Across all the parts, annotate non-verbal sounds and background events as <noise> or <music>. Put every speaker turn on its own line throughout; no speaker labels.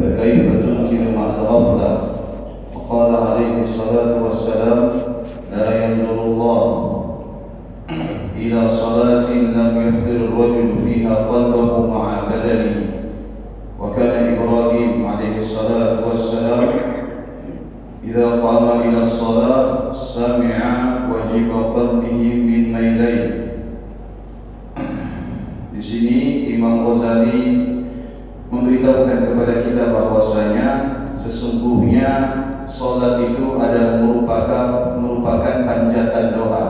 فكيف تنكر مع الغفلة؟ وقال عليه الصلاة والسلام لا ينظر الله. إلى صلاة لم يحضر الرجل فيها قلبه مع بدنه. وكان إبراهيم عليه الصلاة والسلام إذا قام إلى الصلاة سمع وجب قلبه من ميلين. Di sini Imam Ghazali sesungguhnya salat itu adalah merupakan merupakan panjatan doa.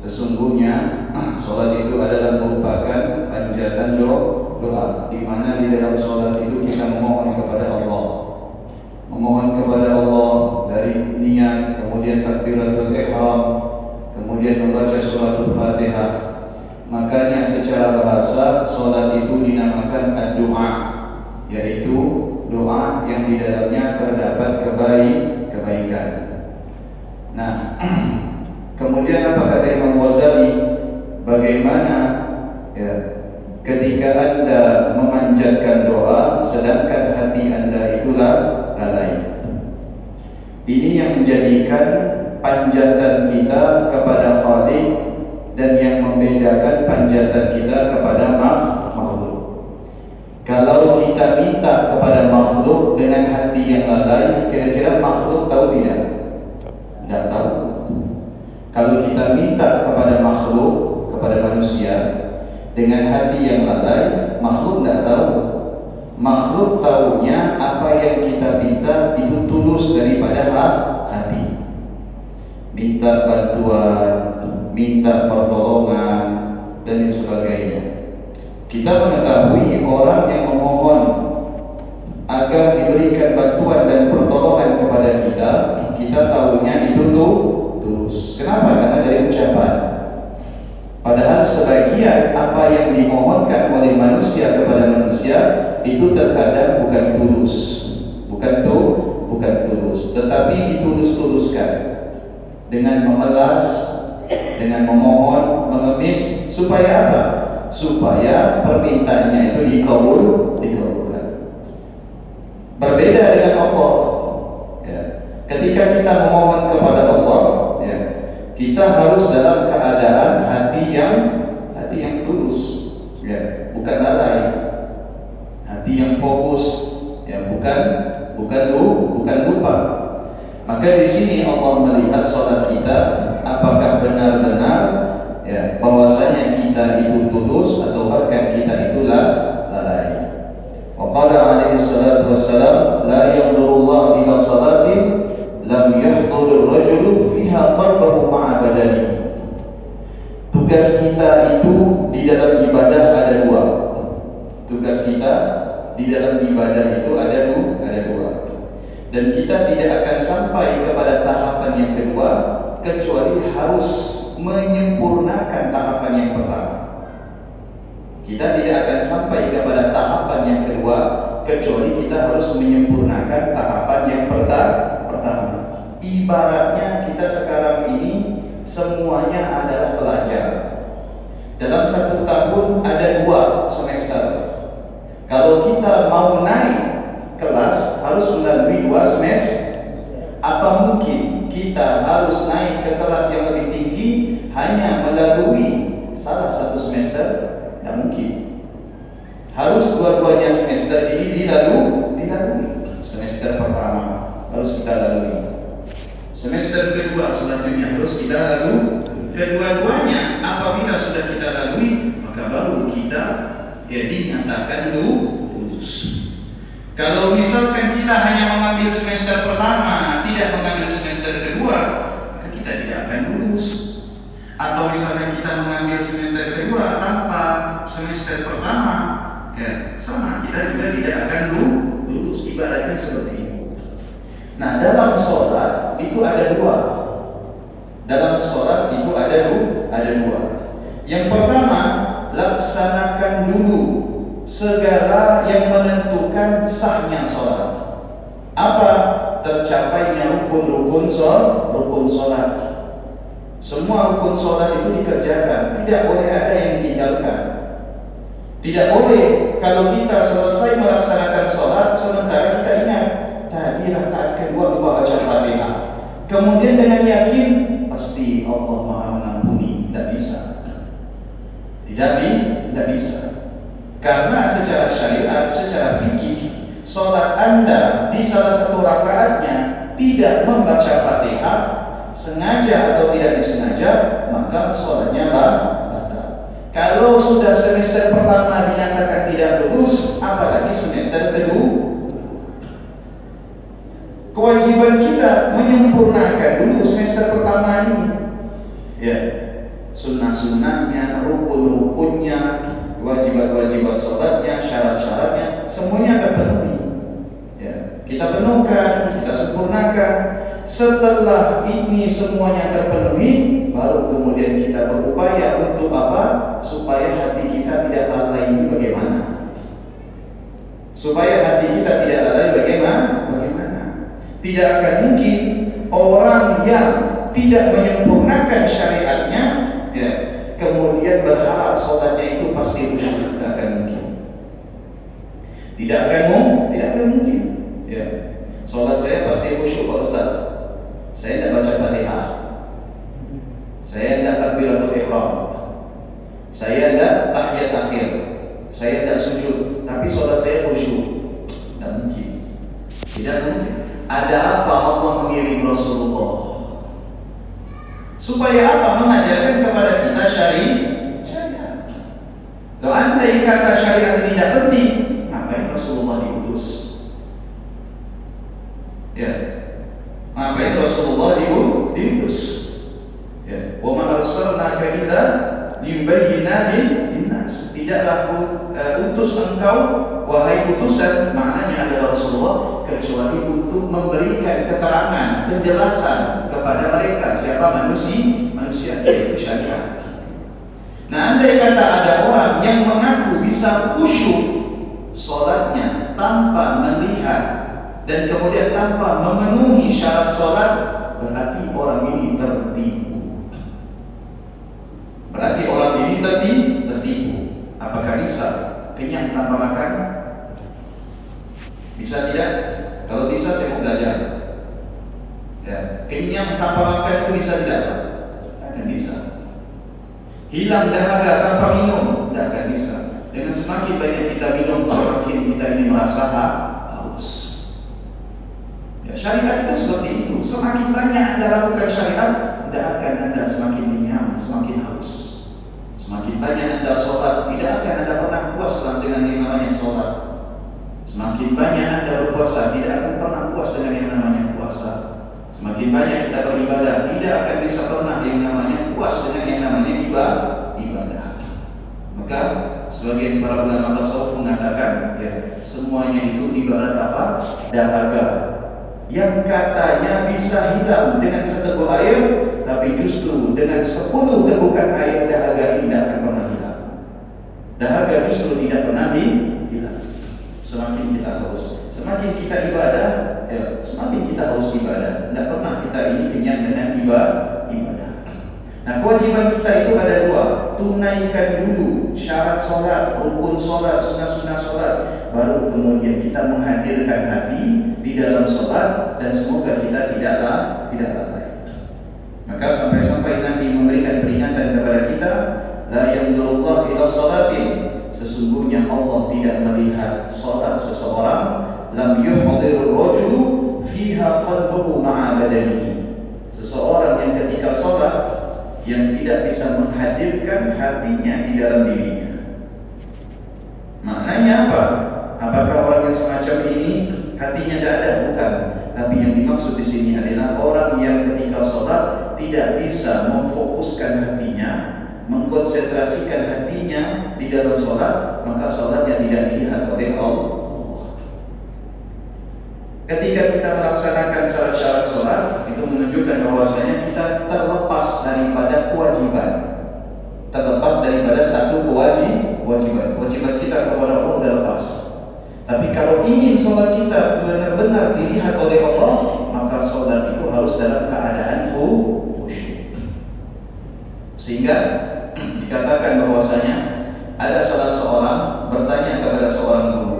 Sesungguhnya <clears throat> salat itu adalah merupakan panjatan doa di mana di dalam salat itu kita memohon kepada Allah. Memohon kepada Allah dari niat, kemudian takbiratul ihram, kemudian membaca surat Al-Fatihah Makanya secara bahasa solat itu dinamakan doa, yaitu doa yang di dalamnya terdapat kebaik kebaikan. Nah, <clears throat> kemudian apa kata Imam Ghazali? Bagaimana ya, ketika anda memanjatkan doa, sedangkan hati anda itulah lalai. Ini yang menjadikan panjatan kita kepada Khalik dan yang membedakan panjatan kita kepada makhluk. Kalau kita minta kepada makhluk dengan hati yang lalai, kira-kira makhluk tahu tidak? Tidak tahu. Kalau kita minta kepada makhluk, kepada manusia dengan hati yang lalai, makhluk tidak tahu. Makhluk tahunya apa yang kita minta itu tulus daripada hati. Minta bantuan, minta pertolongan dan sebagainya. Kita mengetahui orang yang memohon agar diberikan bantuan dan pertolongan kepada kita, kita tahunya itu tuh tulus. Kenapa? Karena dari ucapan. Padahal sebagian apa yang dimohonkan oleh manusia kepada manusia itu terkadang bukan tulus, bukan tuh, bukan tulus, tetapi ditulus-tuluskan dengan memelas dengan memohon, mengemis supaya apa? Supaya permintaannya itu dikabul, dikabulkan. Berbeda dengan Allah. Ya. Ketika kita memohon kepada Allah, ya, kita harus dalam keadaan hati yang hati yang tulus, ya, bukan lalai. Hati yang fokus, ya, bukan bukan bukan lupa. Maka di sini Allah melihat salat kita apakah benar-benar ya bahwasanya kita itu tulus atau bahkan kita itu lalai. Wa qala alaihi salatu wassalam la yanzurullah ila salatin lam yahdhur ar-rajulu fiha qalbuhu ma'a badani. Tugas kita itu di dalam ibadah ada dua. Tugas kita di dalam ibadah itu ada dua, ada dua. Dan kita tidak akan sampai kepada tahapan yang kedua kecuali harus menyempurnakan tahapan yang pertama. Kita tidak akan sampai kepada tahapan yang kedua kecuali kita harus menyempurnakan tahapan yang pertama. Ibaratnya kita sekarang ini semuanya adalah pelajar. Dalam satu tahun ada dua semester. Kalau kita mau naik kelas harus melalui dua semester. Apa mungkin kita harus naik ke kelas yang lebih tinggi hanya melalui salah satu semester? Tidak mungkin. Harus dua-duanya semester ini dilalui, dilalui. Semester pertama harus kita lalui. Semester kedua selanjutnya harus kita lalui. Kedua-duanya apabila sudah kita lalui, maka baru kita ya dinyatakan lulus. Kalau misalkan kita hanya mengambil semester pertama, tidak mengambil semester kedua, maka kita tidak akan lulus. Atau misalnya kita mengambil semester kedua tanpa semester pertama, ya sama kita juga tidak akan lulus. Ibaratnya seperti ini. Nah dalam sholat itu ada dua. Dalam sholat itu ada dua. Ada dua. Yang pertama laksanakan dulu segala yang menentukan sahnya sholat. Apa? Tercapainya rukun-rukun sholat, rukun sholat. Semua rukun sholat itu dikerjakan, tidak boleh ada yang ditinggalkan. Tidak boleh kalau kita selesai melaksanakan sholat sementara kita ingat tadi rakaat kedua dua baca fatihah. Kemudian dengan yakin pasti Allah Maha Mengampuni, tidak bisa. Tidak tidak bisa. Karena secara syariat, secara fikih, sholat Anda di salah satu rakaatnya tidak membaca Fatihah, sengaja atau tidak disengaja, maka sholatnya batal. Kalau sudah semester pertama dinyatakan tidak lulus, apalagi semester kedua. Kewajiban kita menyempurnakan dulu semester pertama ini. Ya, sunnah-sunnahnya, rukun-rukunnya, kewajiban-kewajiban sholatnya, syarat-syaratnya, semuanya akan penuhi. Ya, kita penuhkan, kita sempurnakan. Setelah ini semuanya terpenuhi, baru kemudian kita berupaya untuk apa? Supaya hati kita tidak lalai ini bagaimana? Supaya hati kita tidak lalai bagaimana? Bagaimana? Tidak akan mungkin orang yang tidak menyempurnakan syariatnya, ya, berharap sholatnya itu pasti khusyuk tidak akan mungkin. Tidak akan mungkin tidak akan mungkin. Ya. Sholat saya pasti khusyuk Pak Ustaz. Saya tidak baca fatihah. Saya tidak takbiratul ihram. Saya tidak tahiyat akhir. Saya tidak sujud. Tapi sholat saya khusyuk. Tidak mungkin. Tidak mungkin. Ada apa Allah mengirim Rasulullah? Supaya apa? Mengajarkan kepada kita syariat. Kalau anda yang kata syariat tidak penting, ngapain Rasulullah diutus? Ya, ngapain Rasulullah diutus? Ya, wa ma arsalnaka illa liyubayyana linnas. Tidaklah uh, utus engkau wahai utusan, maknanya adalah Rasulullah kecuali untuk memberikan keterangan, penjelasan kepada mereka siapa manusia, manusia yaitu syariat. Nah, andai kata ada orang yang mengaku bisa khusyuk solatnya tanpa melihat dan kemudian tanpa memenuhi syarat solat, berarti orang ini tertipu. Berarti orang ini tertipu. Apakah bisa kenyang tanpa makan? Bisa tidak? Kalau bisa saya mau belajar. Ya, kenyang tanpa makan itu bisa tidak? Hilang dahaga tanpa minum, tidak akan bisa. Dengan semakin banyak kita minum, semakin kita ini merasa haus. Ya, syariat itu seperti itu. Semakin banyak anda lakukan syariat, tidak akan anda semakin kenyang, semakin haus. Semakin banyak anda sholat, tidak akan anda pernah puas dengan yang namanya sholat. Semakin banyak anda berpuasa Tidak akan pernah puas dengan yang namanya puasa Semakin banyak kita beribadah Tidak akan bisa pernah yang namanya puas dengan yang namanya ibadah Maka sebagian para ulama tasawuf mengatakan ya, Semuanya itu ibarat apa? Dahaga yang katanya bisa hilang dengan seteguk air, tapi justru dengan sepuluh tegukan air dahaga ini tidak akan pernah hilang. Dahaga justru tidak pernah hilang semakin kita harus semakin kita ibadah ya, semakin kita harus ibadah tidak pernah kita ini kenyang dengan ibadah. Nah kewajiban kita itu ada dua. Tunaikan dulu syarat sholat rukun sholat sunnah-sunnah sholat baru kemudian kita menghadirkan hati di dalam sholat dan semoga kita tidaklah tidak lalai maka sampai-sampai Nabi memberikan peringatan kepada kita la yanzurullah ila sholatin Sesungguhnya Allah tidak melihat salat seseorang lam yuhdirur rajulu fiha qalbuhu ma'a badanihi. Seseorang yang ketika salat yang tidak bisa menghadirkan hatinya di dalam dirinya. Maknanya apa? Apakah orang yang semacam ini hatinya tidak ada? Bukan. Tapi yang dimaksud di sini adalah orang yang ketika sholat tidak bisa memfokuskan hatinya mengkonsentrasikan hatinya di dalam sholat, maka sholatnya tidak dilihat oleh Allah. Ketika kita melaksanakan syarat-syarat sholat, itu menunjukkan bahwasanya kita terlepas daripada kewajiban. Terlepas daripada satu kewajib, kewajiban. Kewajiban kita kepada Allah sudah lepas. Tapi kalau ingin sholat kita benar-benar dilihat oleh Allah, maka sholat itu harus dalam keadaan khusyuk. Sehingga <clears throat> dikatakan bahwasanya ada salah seorang bertanya kepada seorang guru,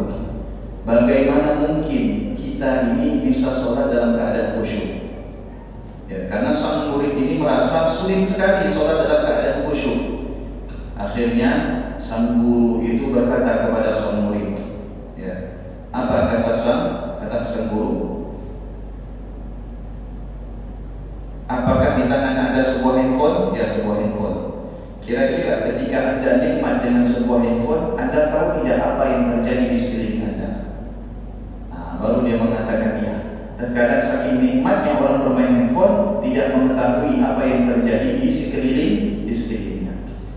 bagaimana mungkin kita ini bisa sholat dalam keadaan khusyuk? Ya, karena sang murid ini merasa sulit sekali sholat dalam keadaan khusyuk. Akhirnya sang guru itu berkata kepada sang murid, ya, apa kata sang kata sang guru? Apakah di tangan ada sebuah handphone? Ya sebuah handphone. Kira-kira ketika anda nikmat dengan sebuah handphone, anda tahu tidak apa yang terjadi di sekeliling anda? Nah, baru dia mengatakan ya. Terkadang saking nikmatnya orang bermain handphone tidak mengetahui apa yang terjadi di sekeliling di sekelilingnya.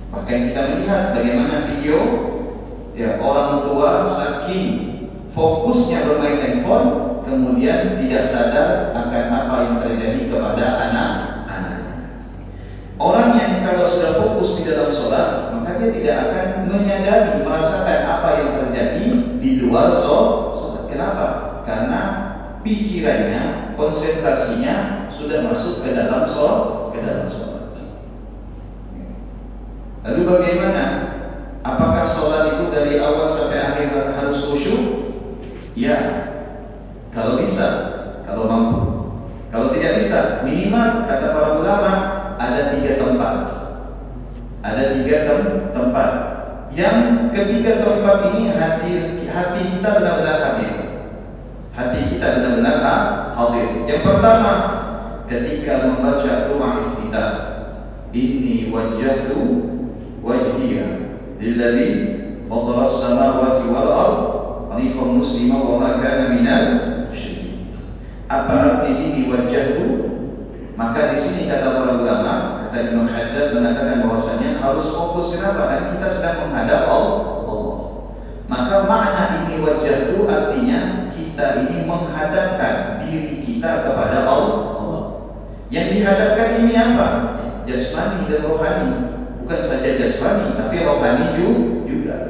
Bahkan kita melihat bagaimana video ya orang tua saking fokusnya bermain handphone kemudian tidak sadar akan apa yang terjadi kepada anak-anak. Orang yang kalau sudah fokus di dalam sholat maka dia tidak akan menyadari merasakan apa yang terjadi di luar sholat. Kenapa? Karena pikirannya, konsentrasinya sudah masuk ke dalam sholat, ke dalam sholat. Lalu bagaimana? Apakah sholat itu dari awal sampai akhir harus khusyuk? Ya, kalau bisa, kalau mampu. Kalau tidak bisa, minimal kata para ulama ada tiga tempat. Ada tiga tem tempat. Yang ketiga tempat ini hati hati kita benar-benar hadir hati kita benar-benar hadir. Yang pertama, ketika membaca doa iftitah, inni wajjahtu wajhiya lilladzi fatara as-samawati wal ard hanifan muslima wa ma kana minal. Apa arti ini wajjahtu? Maka di sini kata para ulama, kata Imam Haddad mengatakan bahwasanya harus fokus kenapa? Kan kita sedang menghadap Allah. Maka makna ini wajah itu artinya kita ini menghadapkan diri kita kepada Allah. Yang dihadapkan ini apa? Jasmani dan rohani. Bukan saja jasmani, tapi rohani juga.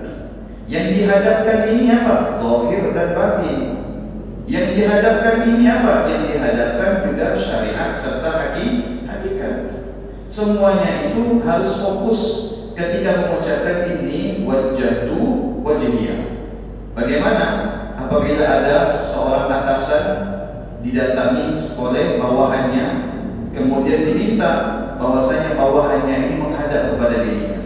Yang dihadapkan ini apa? Zahir dan batin. Yang dihadapkan ini apa? Yang dihadapkan juga syariat serta hakikat. Semuanya itu harus fokus ketika mengucapkan ini wajah itu wajibiyah. Bagaimana apabila ada seorang atasan didatangi oleh bawahannya kemudian diminta bahwasanya bawahannya ini menghadap kepada dirinya.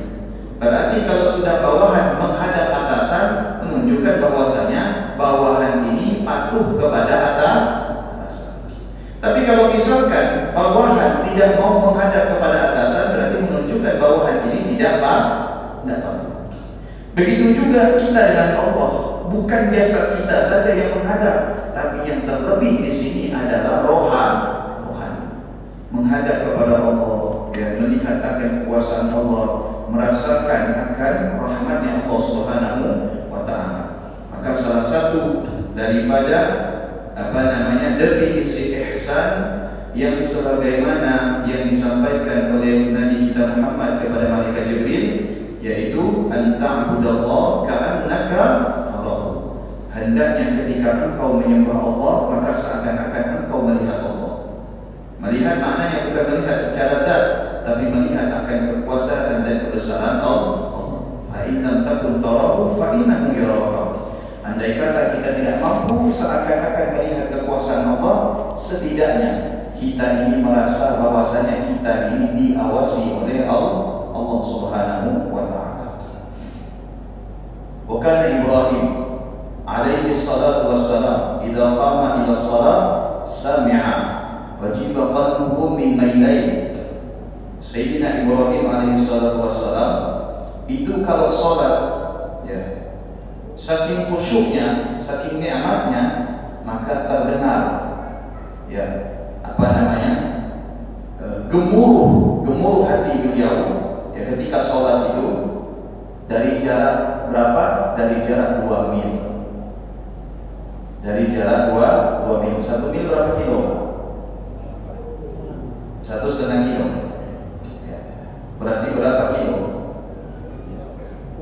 Berarti kalau sudah bawahan menghadap atasan menunjukkan bahwasanya bawahan ini patuh kepada atasan. Tapi kalau misalkan bawahan tidak mau menghadap kepada atasan berarti menunjukkan bawahan ini tidak patuh. Begitu juga kita dengan Allah, bukan jasad kita saja yang menghadap, tapi yang terlebih di sini adalah rohan, rohani. Menghadap kepada Allah, dan melihat akan kekuasaan Allah, merasakan akan rahmatnya Allah Subhanahu wa taala. Maka salah satu daripada apa namanya definisi ihsan yang sebagaimana yang disampaikan oleh Nabi kita Muhammad kepada malaikat Jibril yaitu anta'budallah ka'annaka tarahu. Hendaknya ketika engkau menyembah Allah maka seakan-akan engkau melihat Allah. Melihat maknanya bukan melihat secara dat tapi melihat akan kekuasaan dan kebesaran Allah. Fa in takun tarahu fa innahu yaraka. Andai kata kita tidak mampu seakan-akan melihat kekuasaan Allah, setidaknya kita ini merasa bahwasanya kita ini diawasi oleh Allah Allah Subhanahu wa. Kana Ibrahim alaihi salatu wassalam idza qama ila shalah sami'a wajiba qalbuhu min mailain. Sayyidina Ibrahim alaihi salatu wassalam itu kalau salat ya saking khusyuknya, saking nikmatnya maka terdengar ya apa namanya eh, gemuruh gemuruh hati beliau ya ketika sholat itu dari jarak berapa? Dari jarak 2 mil. Dari jarak 2, 2 mil. Satu mil berapa kilo? Satu setengah kilo. Ya. Berarti berapa kilo?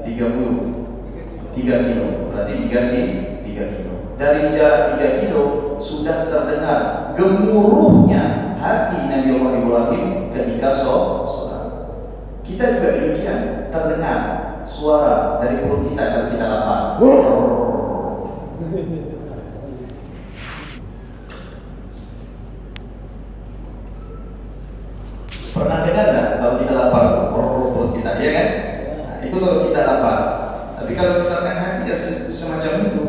30 3 kilo. Berarti 3 kilo. 3 kilo. Dari jarak 3 kilo sudah terdengar gemuruhnya hati Nabi Allah Ibrahim ketika sholat. Kita juga demikian terdengar suara dari mulut kita kalau kita lapar. Pernah dengar nggak kalau kita lapar perut kita ya kan? Nah, itu kalau kita lapar. Tapi kalau misalkan hati ya semacam itu,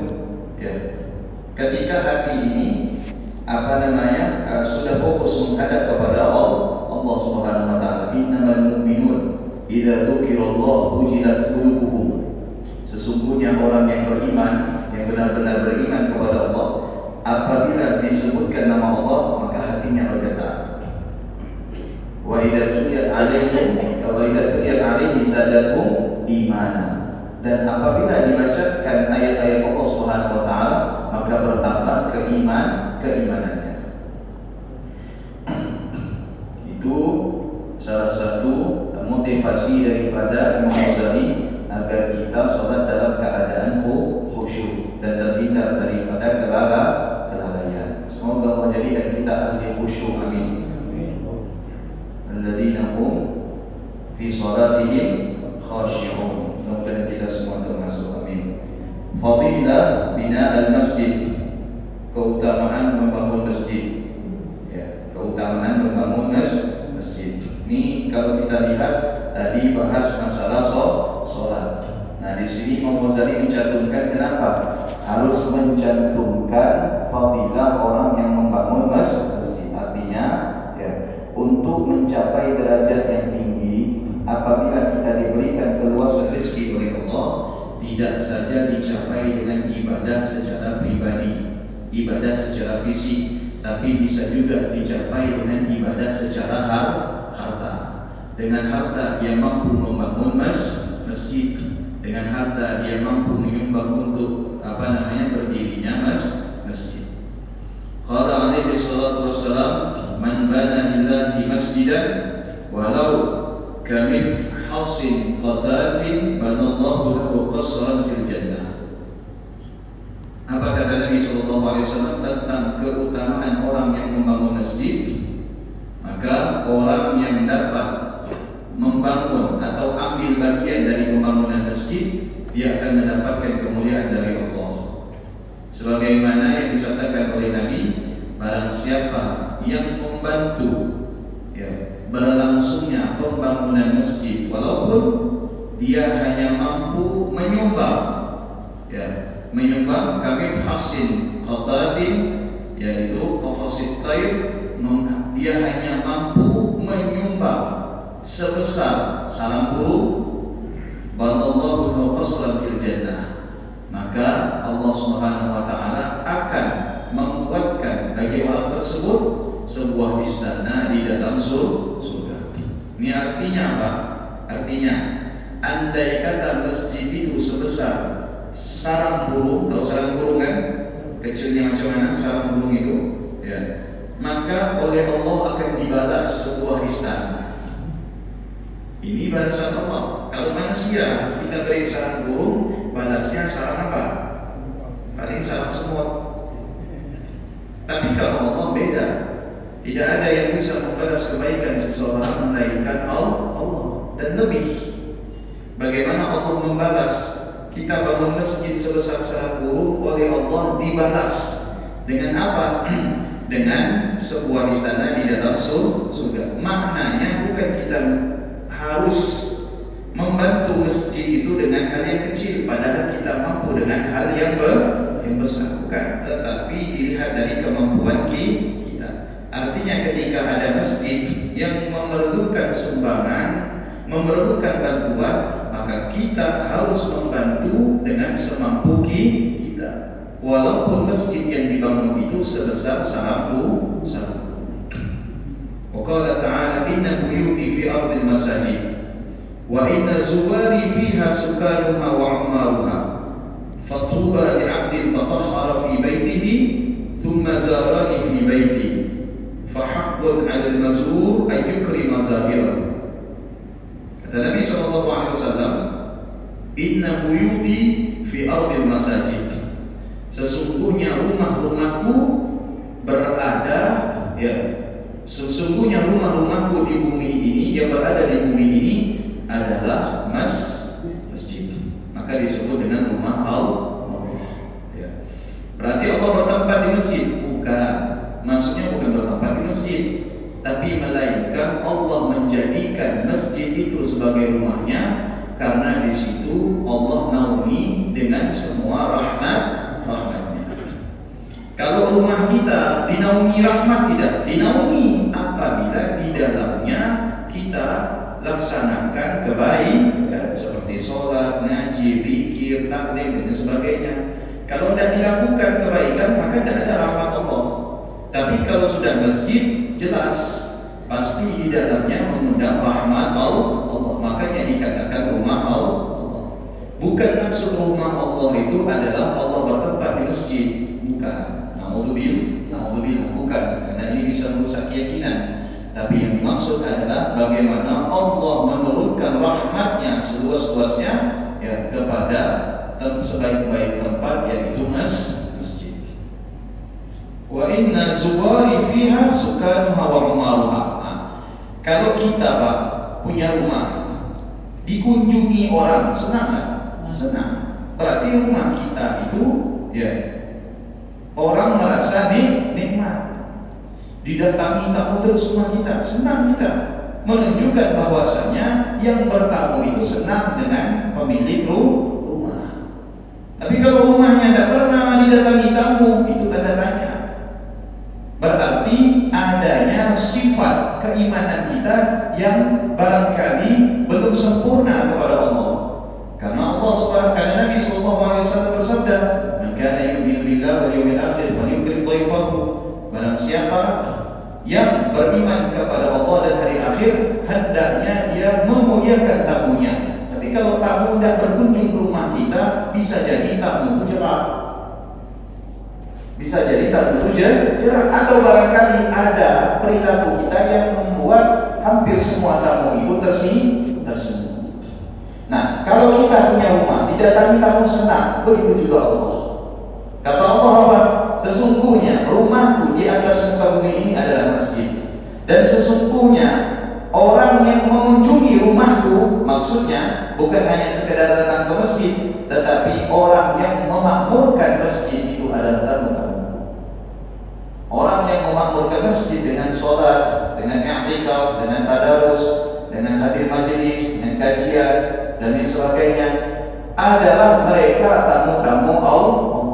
ya. Ketika hati ini apa namanya eh, sudah fokus menghadap kepada Allah, Allah Subhanahu Wa Taala. Inna mu'minun idza dzukirallah wujilat qulubuhum. Sesungguhnya orang yang beriman, yang benar-benar beriman kepada Allah, apabila disebutkan nama Allah, maka hatinya bergetar. Wa idza tuliyat alaihim wa idza tuliyat alaihim zadatuhum imana. Dan apabila dibacakan ayat-ayat Allah Subhanahu wa taala, maka bertambah keiman keimanannya. <clears throat> Itu salah satu motivasi daripada Imam Ghazali agar kita sholat dalam keadaan khusyuk dan terhindar daripada kelalaian. Semoga Allah jadikan kita ahli khusyuk. Amin. alladzina hum fi salatihim khashi'un. Mudah-mudahan kita semua termasuk. Amin. Fadilah bina al-masjid. Keutamaan membangun masjid. Ya, keutamaan membangun masjid. Ini kalau kita lihat tadi bahas masalah sholat. Nah di sini Imam Ghazali mencantumkan kenapa harus mencantumkan fadilah orang yang membangun masjid. Artinya untuk mencapai derajat yang tinggi apabila kita diberikan keluasan rezeki oleh Allah tidak saja dicapai dengan ibadah secara pribadi ibadah secara fisik tapi bisa juga dicapai dengan ibadah secara harta dengan harta dia mampu membangun mas masjid. Dengan harta dia mampu menyumbang untuk apa namanya berdirinya mas masjid. Qala alaihi salatu wassalam man bana lillahi masjidan walau kamif hasin qatatin banallahu lahu qasran fil jannah. Apa kata Nabi sallallahu alaihi wasallam tentang keutamaan orang yang membangun masjid? Maka orang yang dapat membangun atau ambil bagian dari pembangunan masjid dia akan mendapatkan kemuliaan dari Allah. Sebagaimana yang disatakan oleh Nabi barang siapa yang membantu ya, berlangsungnya pembangunan masjid walaupun dia hanya mampu menyumbang ya, menyumbang kami hasin qatadin yaitu qafasit tayr dia hanya mampu menyumbang sebesar salam burung Wallahu qasran fil jannah maka Allah Subhanahu wa taala akan menguatkan bagi orang tersebut sebuah istana di dalam surga. Ini artinya apa? Artinya andai kata masjid itu sebesar sarang burung, tahu sarang burung kan? Kecilnya macam mana sarang burung itu? Ya. Maka oleh Allah akan dibalas sebuah istana. Ini balasan Allah. Kalau manusia kita beri sarang burung, balasnya sarang apa? Paling sarang semut. Tapi kalau Allah beda, tidak ada yang bisa membalas kebaikan seseorang melainkan Allah dan lebih. Bagaimana Allah membalas? Kita bangun masjid sebesar sarang burung oleh Allah dibalas dengan apa? <clears throat> dengan sebuah istana di dalam surga. Maknanya bukan kita harus membantu masjid itu dengan hal yang kecil, padahal kita mampu dengan hal yang besar, bukan. Tetapi dilihat dari kemampuan kita Artinya ketika ada masjid yang memerlukan sumbangan, memerlukan bantuan, maka kita harus membantu dengan semampu kita. Walaupun masjid yang dibangun itu sebesar satu satu. Inna buyuti fi ardil masajid wa inna zuwari fiha sukanuha wa amaruha fatuba li'abdin tatahhara fi baitihi thumma zarani fi baitihi fahaqqun 'ala al-mazur an yukrima zahirahu. Kata Nabi sallallahu alaihi wasallam, "Inna buyuti fi ardil masajid." Sesungguhnya rumah-rumahku berada ya sesungguhnya rumah-rumahku di bumi ini yang berada di bumi ini adalah mas masjid. Maka disebut dengan rumah Allah. Ya. Berarti Allah bertempat di masjid bukan Maksudnya bukan bertempat di masjid Tapi melainkan Allah menjadikan masjid itu sebagai rumahnya karena di situ Allah naungi dengan semua rahmat kita dinaungi rahmat tidak? Dinaungi apabila di dalamnya kita laksanakan kebaikan seperti sholat, ngaji, pikir, taklim dan sebagainya. Kalau tidak dilakukan kebaikan maka tidak ada rahmat Allah. Tapi kalau sudah masjid jelas pasti di dalamnya mengundang rahmat Allah makanya dikatakan rumah Allah. Bukan maksud rumah Allah itu adalah Allah bertempat di masjid, bukan. Naudzubillah, naudzubillah bukan, karena ini bisa merusak keyakinan. Tapi yang dimaksud adalah bagaimana Allah menurunkan rahmatnya seluas-luasnya ya kepada sebaik-baik tempat yaitu mas masjid. Wa inna zuwari fiha sukanuha wa umaruha. Nah, kalau kita Pak punya rumah dikunjungi orang senang nggak? Senang. Berarti rumah kita itu ya orang merasa nih nikmat. Didatangi tamu terus rumah kita, senang kita. Menunjukkan bahwasanya yang bertamu itu senang dengan pemilik rumah. Tapi kalau rumahnya tidak pernah didatangi tamu, itu tanda tanya. Berarti adanya sifat keimanan kita yang barangkali belum sempurna kepada Allah. Karena Allah Subhanahu karena Nabi sallallahu alaihi bersabda, "Man kana yu'minu wal yawmil akhir falyukrim dhaifahu." Barang siapa yang beriman kepada Allah dan hari akhir, hendaknya dia memuliakan tamunya. Tapi kalau tamu tidak berkunjung ke rumah kita, bisa jadi tamu jelek. Bisa jadi tujuan jerak atau barangkali ada perilaku kita yang membuat hampir semua tamu itu tersinggung. tersinggung. Nah, kalau kita punya rumah, didatangi tamu senang, begitu juga Allah. Kata Allah apa? Sesungguhnya rumahku di atas muka bumi ini adalah masjid. Dan sesungguhnya orang yang mengunjungi rumahku, maksudnya bukan hanya sekedar datang ke masjid, tetapi orang yang memakmurkan masjid itu adalah tamu Orang yang memakmurkan masjid dengan sholat, dengan i'tikaf, dengan tadarus, dengan hadir majelis, dengan kajian dan lain sebagainya adalah mereka tamu-tamu Allah.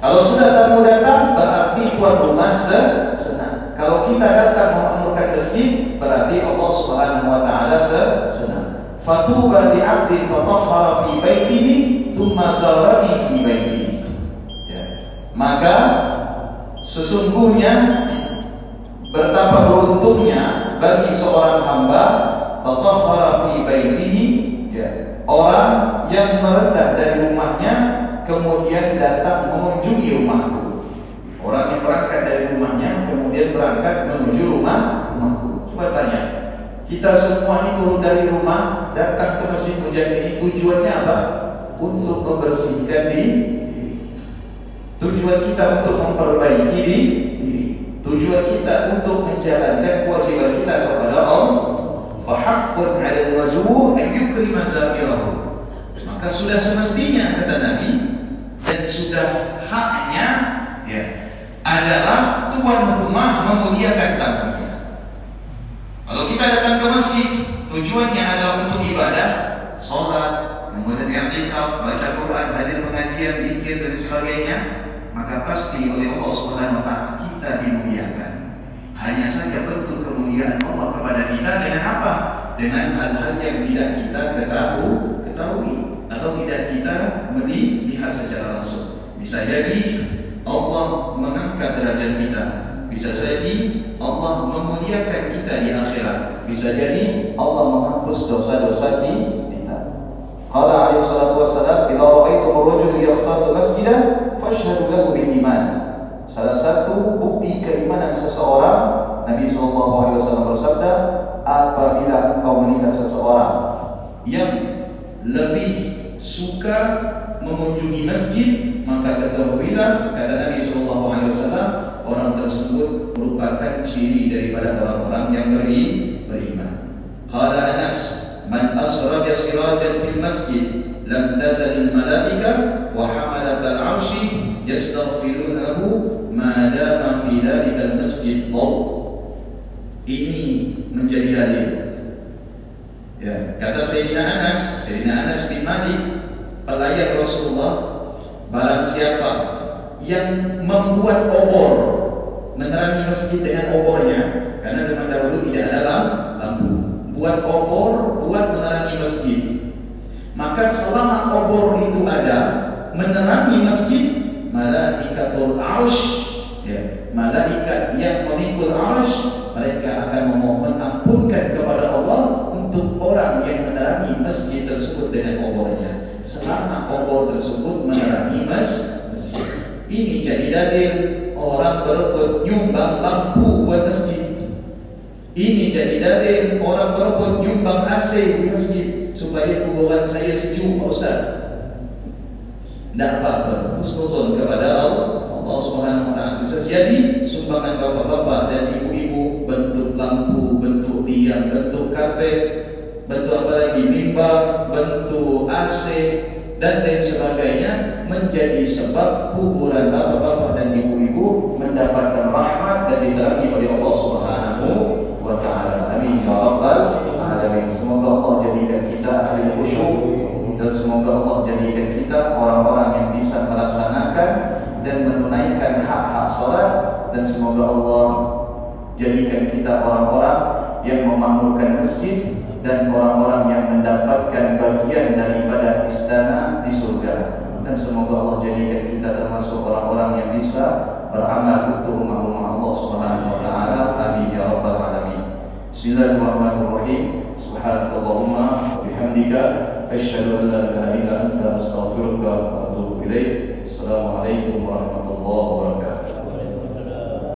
Kalau sudah tamu datang berarti tuan rumah senang. Kalau kita datang memakmurkan masjid berarti Allah Subhanahu wa taala senang. Fatuba li 'abdin tatahhara fi baitihi thumma zarani fi baitihi. Ya. Maka Sesungguhnya betapa beruntungnya bagi seorang hamba tatahhara fi baitihi ya, orang yang merendah dari rumahnya kemudian datang mengunjungi rumahku. Orang yang berangkat dari rumahnya kemudian berangkat menuju rumah rumahku. Coba tanya, kita semua ini turun dari rumah datang ke masjid hujan ini tujuannya apa? Untuk membersihkan diri Tujuan kita untuk memperbaiki diri, tujuan kita untuk menjalankan kewajiban kita kepada Allah. Fahaqqun 'ala al-mazur an yukrima. Maka sudah semestinya kata Nabi sudah haknya ya adalah tuan rumah memuliakan tamunya. Kalau kita datang ke masjid, tujuannya adalah untuk ibadah, sholat, kemudian i'tikaf, baca Quran, hadir pengajian, zikir dan sebagainya maka pasti oleh Allah Subhanahu wa taala kita dimuliakan. Hanya saja bentuk kemuliaan Allah kepada kita dengan apa? Dengan hal-hal yang tidak kita ketahui, ketahui atau tidak kita melihat secara langsung. Bisa jadi Allah mengangkat derajat kita. Bisa jadi Allah memuliakan kita di akhirat. Bisa jadi Allah menghapus dosa-dosa kita. Qala alaihi salatu wassalam, "Idza ra'aytum ar-rajula yakhtatu masjidan fashhadu lahu bil iman. Salah satu bukti keimanan seseorang Nabi SAW bersabda apabila engkau melihat seseorang yang lebih suka mengunjungi masjid maka ketahuilah kata Nabi SAW orang tersebut merupakan ciri daripada orang-orang yang beri, beriman. Qala Anas man asraja sirajan fil masjid lam tazal al malaika wa hamalat al arshi yastaghfirunahu ma dama fi dhalika masjid dhaw ini menjadi dalil ya kata Sayyidina Anas Sayyidina
Malik pelayan Rasulullah barang siapa yang membuat obor menerangi masjid dengan obornya karena zaman dahulu tidak ada lampu. Buat obor buat menerangi masjid. Maka selama obor itu ada menerangi masjid malaikatul arsh ya malaikat yang memikul arsh mereka akan memohon ampunkan kepada Allah untuk orang yang menerangi masjid tersebut dengan obornya. Selama obor tersebut menerangi masjid ini jadi dalil orang berebut nyumbang lampu buat masjid. Ini jadi dalil orang berebut nyumbang AC di masjid supaya kuburan saya sejuk Pak Ustaz. Tidak apa-apa, husnuzon kepada Allah, Allah Subhanahu Wa Taala. Bisa jadi sumbangan bapak-bapak dan ibu-ibu bentuk lampu, bentuk tiang, bentuk karpet, bentuk apa lagi, mimbar, bentuk AC, dan sebagainya menjadi sebab kuburan bapak-bapak dan ibu-ibu mendapatkan rahmat dan diterangi oleh Allah Subhanahu wa taala. Amin ya rabbal alamin. Semoga Allah jadikan kita ahli khusyuk dan semoga Allah jadikan kita orang-orang yang bisa melaksanakan dan menunaikan hak-hak salat dan semoga Allah jadikan kita orang-orang yang memakmurkan masjid dan orang-orang yang mendapatkan bagian daripada istana di surga. Dan semoga Allah jadikan kita termasuk orang-orang yang bisa beramal untuk rumah-rumah Allah Subhanahu wa taala. Amin ya rabbal alamin. Bismillahirrahmanirrahim. Subhanallahumma bihamdika asyhadu an la ilaha illa anta astaghfiruka wa atubu ilaik Assalamualaikum warahmatullahi wabarakatuh